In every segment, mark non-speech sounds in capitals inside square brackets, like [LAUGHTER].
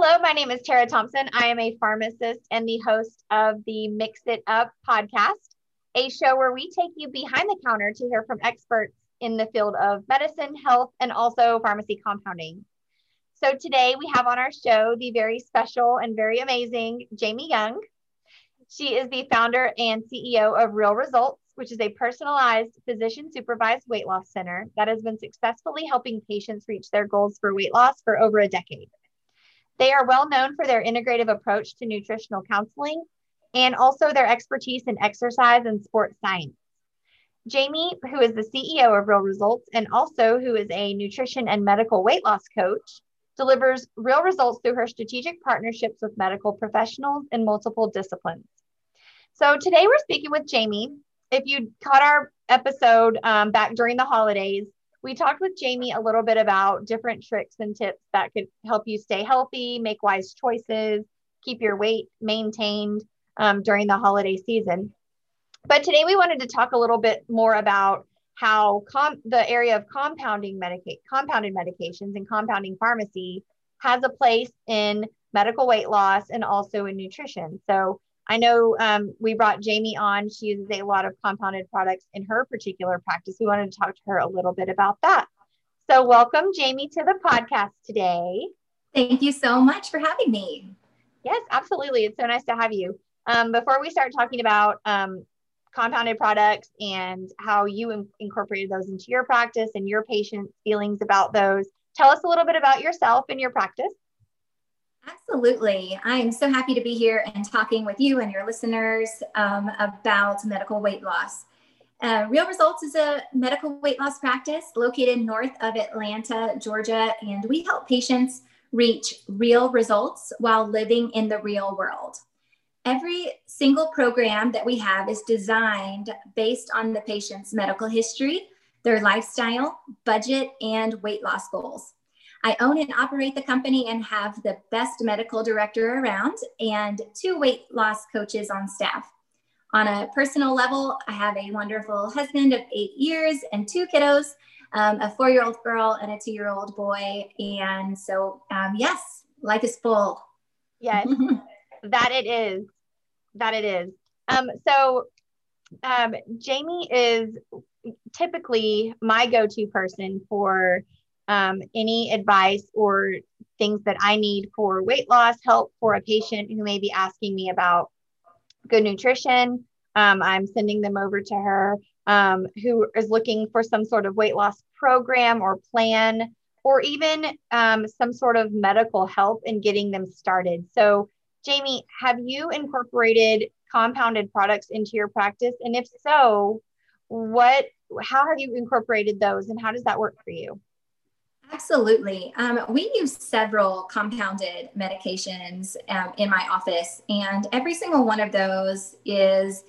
Hello, my name is Tara Thompson. I am a pharmacist and the host of the Mix It Up podcast, a show where we take you behind the counter to hear from experts in the field of medicine, health, and also pharmacy compounding. So today we have on our show the very special and very amazing Jamie Young. She is the founder and CEO of Real Results, which is a personalized physician supervised weight loss center that has been successfully helping patients reach their goals for weight loss for over a decade. They are well known for their integrative approach to nutritional counseling and also their expertise in exercise and sports science. Jamie, who is the CEO of Real Results and also who is a nutrition and medical weight loss coach, delivers real results through her strategic partnerships with medical professionals in multiple disciplines. So today we're speaking with Jamie. If you caught our episode um, back during the holidays, we talked with Jamie a little bit about different tricks and tips that could help you stay healthy, make wise choices, keep your weight maintained um, during the holiday season. But today we wanted to talk a little bit more about how com- the area of compounding medica- compounded medications and compounding pharmacy has a place in medical weight loss and also in nutrition. So I know um, we brought Jamie on. She uses a lot of compounded products in her particular practice. We wanted to talk to her a little bit about that. So, welcome, Jamie, to the podcast today. Thank you so much for having me. Yes, absolutely. It's so nice to have you. Um, before we start talking about um, compounded products and how you in- incorporated those into your practice and your patients' feelings about those, tell us a little bit about yourself and your practice. Absolutely. I'm so happy to be here and talking with you and your listeners um, about medical weight loss. Uh, Real Results is a medical weight loss practice located north of Atlanta, Georgia, and we help patients reach real results while living in the real world. Every single program that we have is designed based on the patient's medical history, their lifestyle, budget, and weight loss goals. I own and operate the company and have the best medical director around and two weight loss coaches on staff. On a personal level, I have a wonderful husband of eight years and two kiddos, um, a four year old girl and a two year old boy. And so, um, yes, life is full. Yes, [LAUGHS] that it is. That it is. Um, so, um, Jamie is typically my go to person for um, any advice or things that I need for weight loss, help for a patient who may be asking me about good nutrition. Um, I'm sending them over to her um, who is looking for some sort of weight loss program or plan, or even um, some sort of medical help in getting them started. So, Jamie, have you incorporated compounded products into your practice? And if so, what, how have you incorporated those and how does that work for you? Absolutely. Um, we use several compounded medications um, in my office, and every single one of those is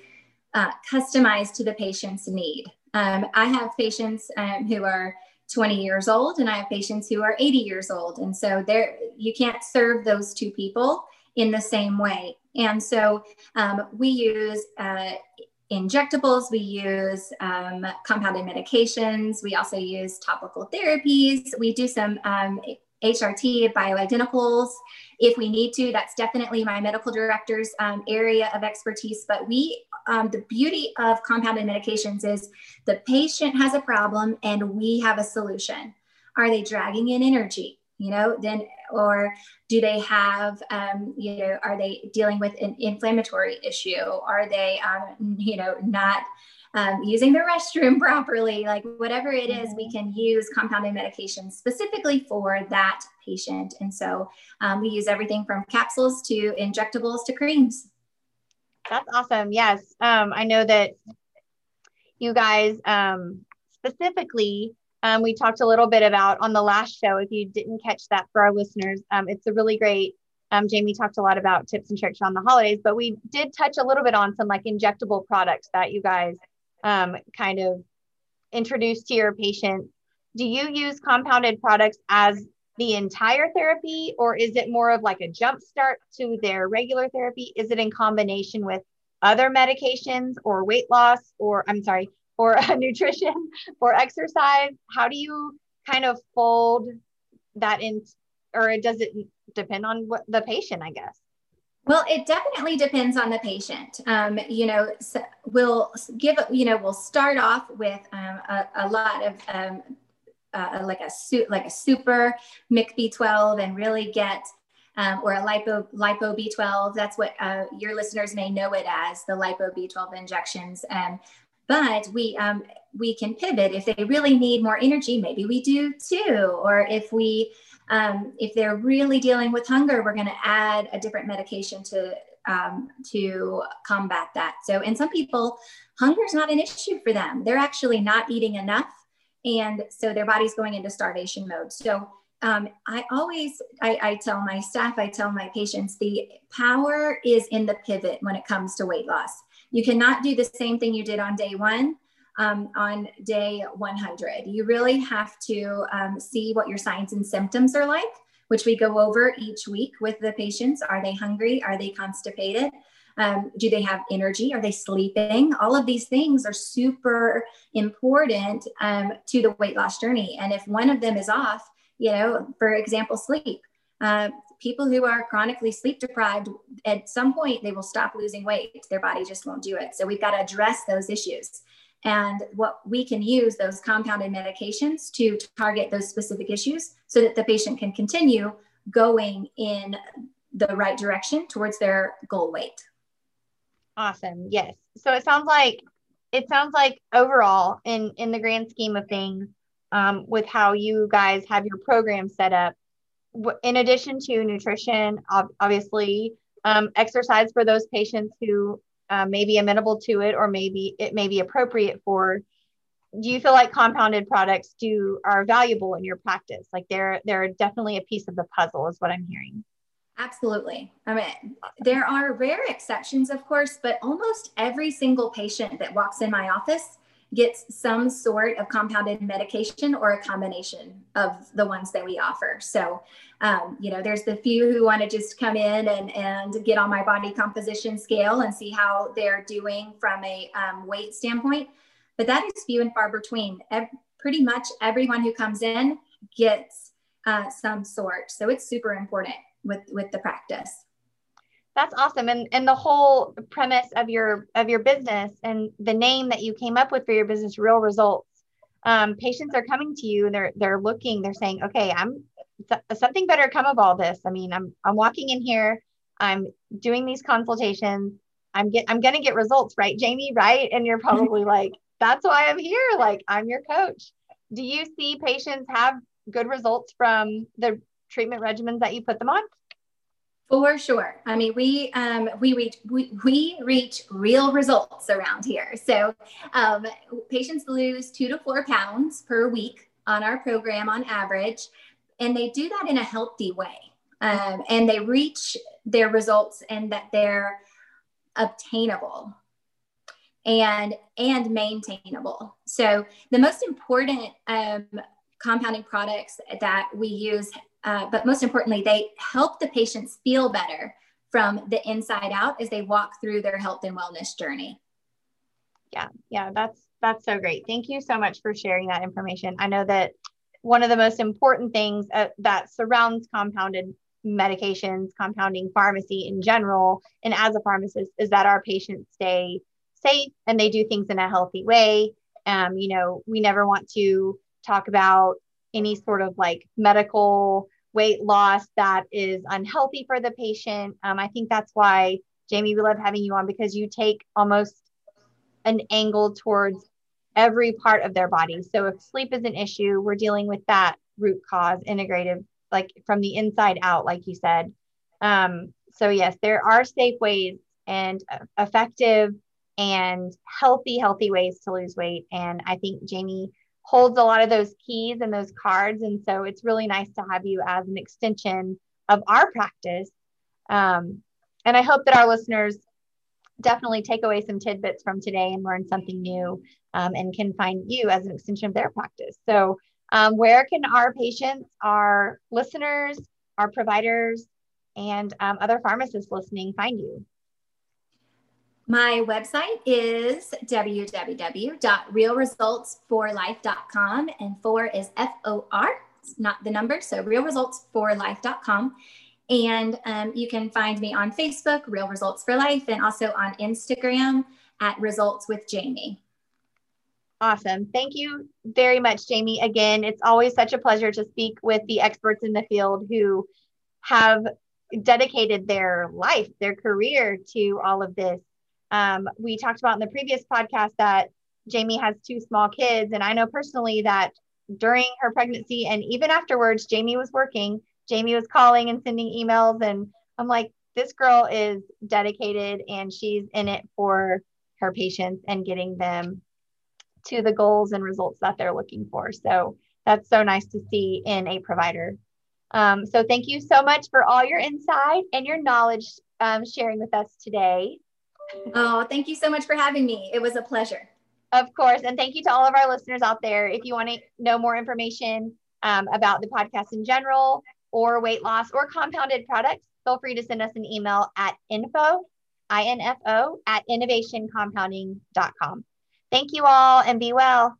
uh, customized to the patient's need. Um, I have patients um, who are 20 years old, and I have patients who are 80 years old, and so there you can't serve those two people in the same way. And so um, we use uh, injectables, we use um, compounded medications, we also use topical therapies, we do some um, HRT bioidenticals if we need to. That's definitely my medical director's um, area of expertise. But we, um, the beauty of compounded medications is the patient has a problem and we have a solution. Are they dragging in energy? You know then or do they have um, you know are they dealing with an inflammatory issue? Are they um, you know not um, using the restroom [LAUGHS] properly? Like whatever it is we can use compounded medications specifically for that patient. And so um, we use everything from capsules to injectables to creams. That's awesome. Yes. Um, i know that you guys um, specifically um, we talked a little bit about on the last show. If you didn't catch that for our listeners, um, it's a really great. Um, Jamie talked a lot about tips and tricks on the holidays, but we did touch a little bit on some like injectable products that you guys um, kind of introduced to your patients. Do you use compounded products as the entire therapy, or is it more of like a jump start to their regular therapy? Is it in combination with other medications or weight loss, or I'm sorry, for [LAUGHS] nutrition, for exercise? How do you kind of fold that in or does it depend on what the patient, I guess? Well, it definitely depends on the patient. Um, you know, so we'll give, you know, we'll start off with um, a, a, lot of um, uh, like a suit, like a super MIC B12 and really get, um, or a lipo, lipo B12. That's what uh, your listeners may know it as the lipo B12 injections. Um, but we, um, we can pivot if they really need more energy, maybe we do too. Or if we, um, if they're really dealing with hunger, we're going to add a different medication to um, to combat that. So, in some people, hunger is not an issue for them. They're actually not eating enough, and so their body's going into starvation mode. So, um, I always, I, I tell my staff, I tell my patients, the power is in the pivot when it comes to weight loss. You cannot do the same thing you did on day one um, on day 100. You really have to um, see what your signs and symptoms are like, which we go over each week with the patients. Are they hungry? Are they constipated? Um, do they have energy? Are they sleeping? All of these things are super important um, to the weight loss journey. And if one of them is off, you know, for example, sleep. Uh, people who are chronically sleep deprived, at some point, they will stop losing weight. Their body just won't do it. So we've got to address those issues and what we can use those compounded medications to target those specific issues so that the patient can continue going in the right direction towards their goal weight awesome yes so it sounds like it sounds like overall in in the grand scheme of things um, with how you guys have your program set up in addition to nutrition obviously um, exercise for those patients who uh, may be amenable to it or maybe it may be appropriate for do you feel like compounded products do are valuable in your practice? Like they're they're definitely a piece of the puzzle is what i'm hearing. Absolutely. I mean there are rare exceptions of course but almost every single patient that walks in my office gets some sort of compounded medication or a combination of the ones that we offer. So, um, you know, there's the few who want to just come in and, and get on my body composition scale and see how they're doing from a um, weight standpoint. But that is few and far between. pretty much everyone who comes in gets uh, some sort. So it's super important with, with the practice that's awesome. And and the whole premise of your of your business and the name that you came up with for your business real results um, patients are coming to you and they're they're looking they're saying okay i'm something better come of all this. I mean i'm i'm walking in here i'm doing these consultations i'm get i'm gonna get results right jamie? Right? And you're [LAUGHS] probably like that's why i'm here. Like i'm your coach. Do you see patients have good results from the treatment regimens that you put them on for sure. I mean, we um, we reach we, we reach real results around here. So um, patients lose two to four pounds per week on our program on average, and they do that in a healthy way. Um, and they reach their results and that they're obtainable and and maintainable. So the most important um, compounding products that we use uh, but most importantly, they help the patients feel better from the inside out as they walk through their health and wellness journey. Yeah, yeah, that's that's so great. Thank you so much for sharing that information. I know that one of the most important things uh, that surrounds compounded medications, compounding pharmacy in general, and as a pharmacist, is that our patients stay safe and they do things in a healthy way. Um, you know, we never want to talk about any sort of like medical weight loss that is unhealthy for the patient. Um, I think that's why, Jamie, we love having you on because you take almost an angle towards every part of their body. So if sleep is an issue, we're dealing with that root cause, integrative, like from the inside out, like you said. Um, so yes, there are safe ways and effective and healthy, healthy ways to lose weight. And I think Jamie holds a lot of those keys and those cards. And so it's really nice to have you as an extension of our practice. Um, and I hope that our listeners definitely take away some tidbits from today and learn something new um, and can find you as an extension of their practice. So, um, where can our patients, our listeners, our providers, and um, other pharmacists listening find you? My website is www.realresultsforlife.com and four is F O R. not the number, so realresultsforlife.com. And um, you can find me on Facebook, Real Results for Life, and also on Instagram at Results with Jamie. Awesome. Thank you very much, Jamie. Again, it's always such a pleasure to speak with the experts in the field who have dedicated their life, their career to all of this. Um, we talked about in the previous podcast that Jamie has two small kids. And I know personally that during her pregnancy and even afterwards, Jamie was working. Jamie was calling and sending emails. And I'm like, this girl is dedicated and she's in it for her patients and getting them to the goals and results that they're looking for. So that's so nice to see in a provider. Um, so thank you so much for all your insight and your knowledge um, sharing with us today. Oh, thank you so much for having me. It was a pleasure. Of course. And thank you to all of our listeners out there. If you want to know more information um, about the podcast in general or weight loss or compounded products, feel free to send us an email at info, info at innovationcompounding.com. Thank you all and be well.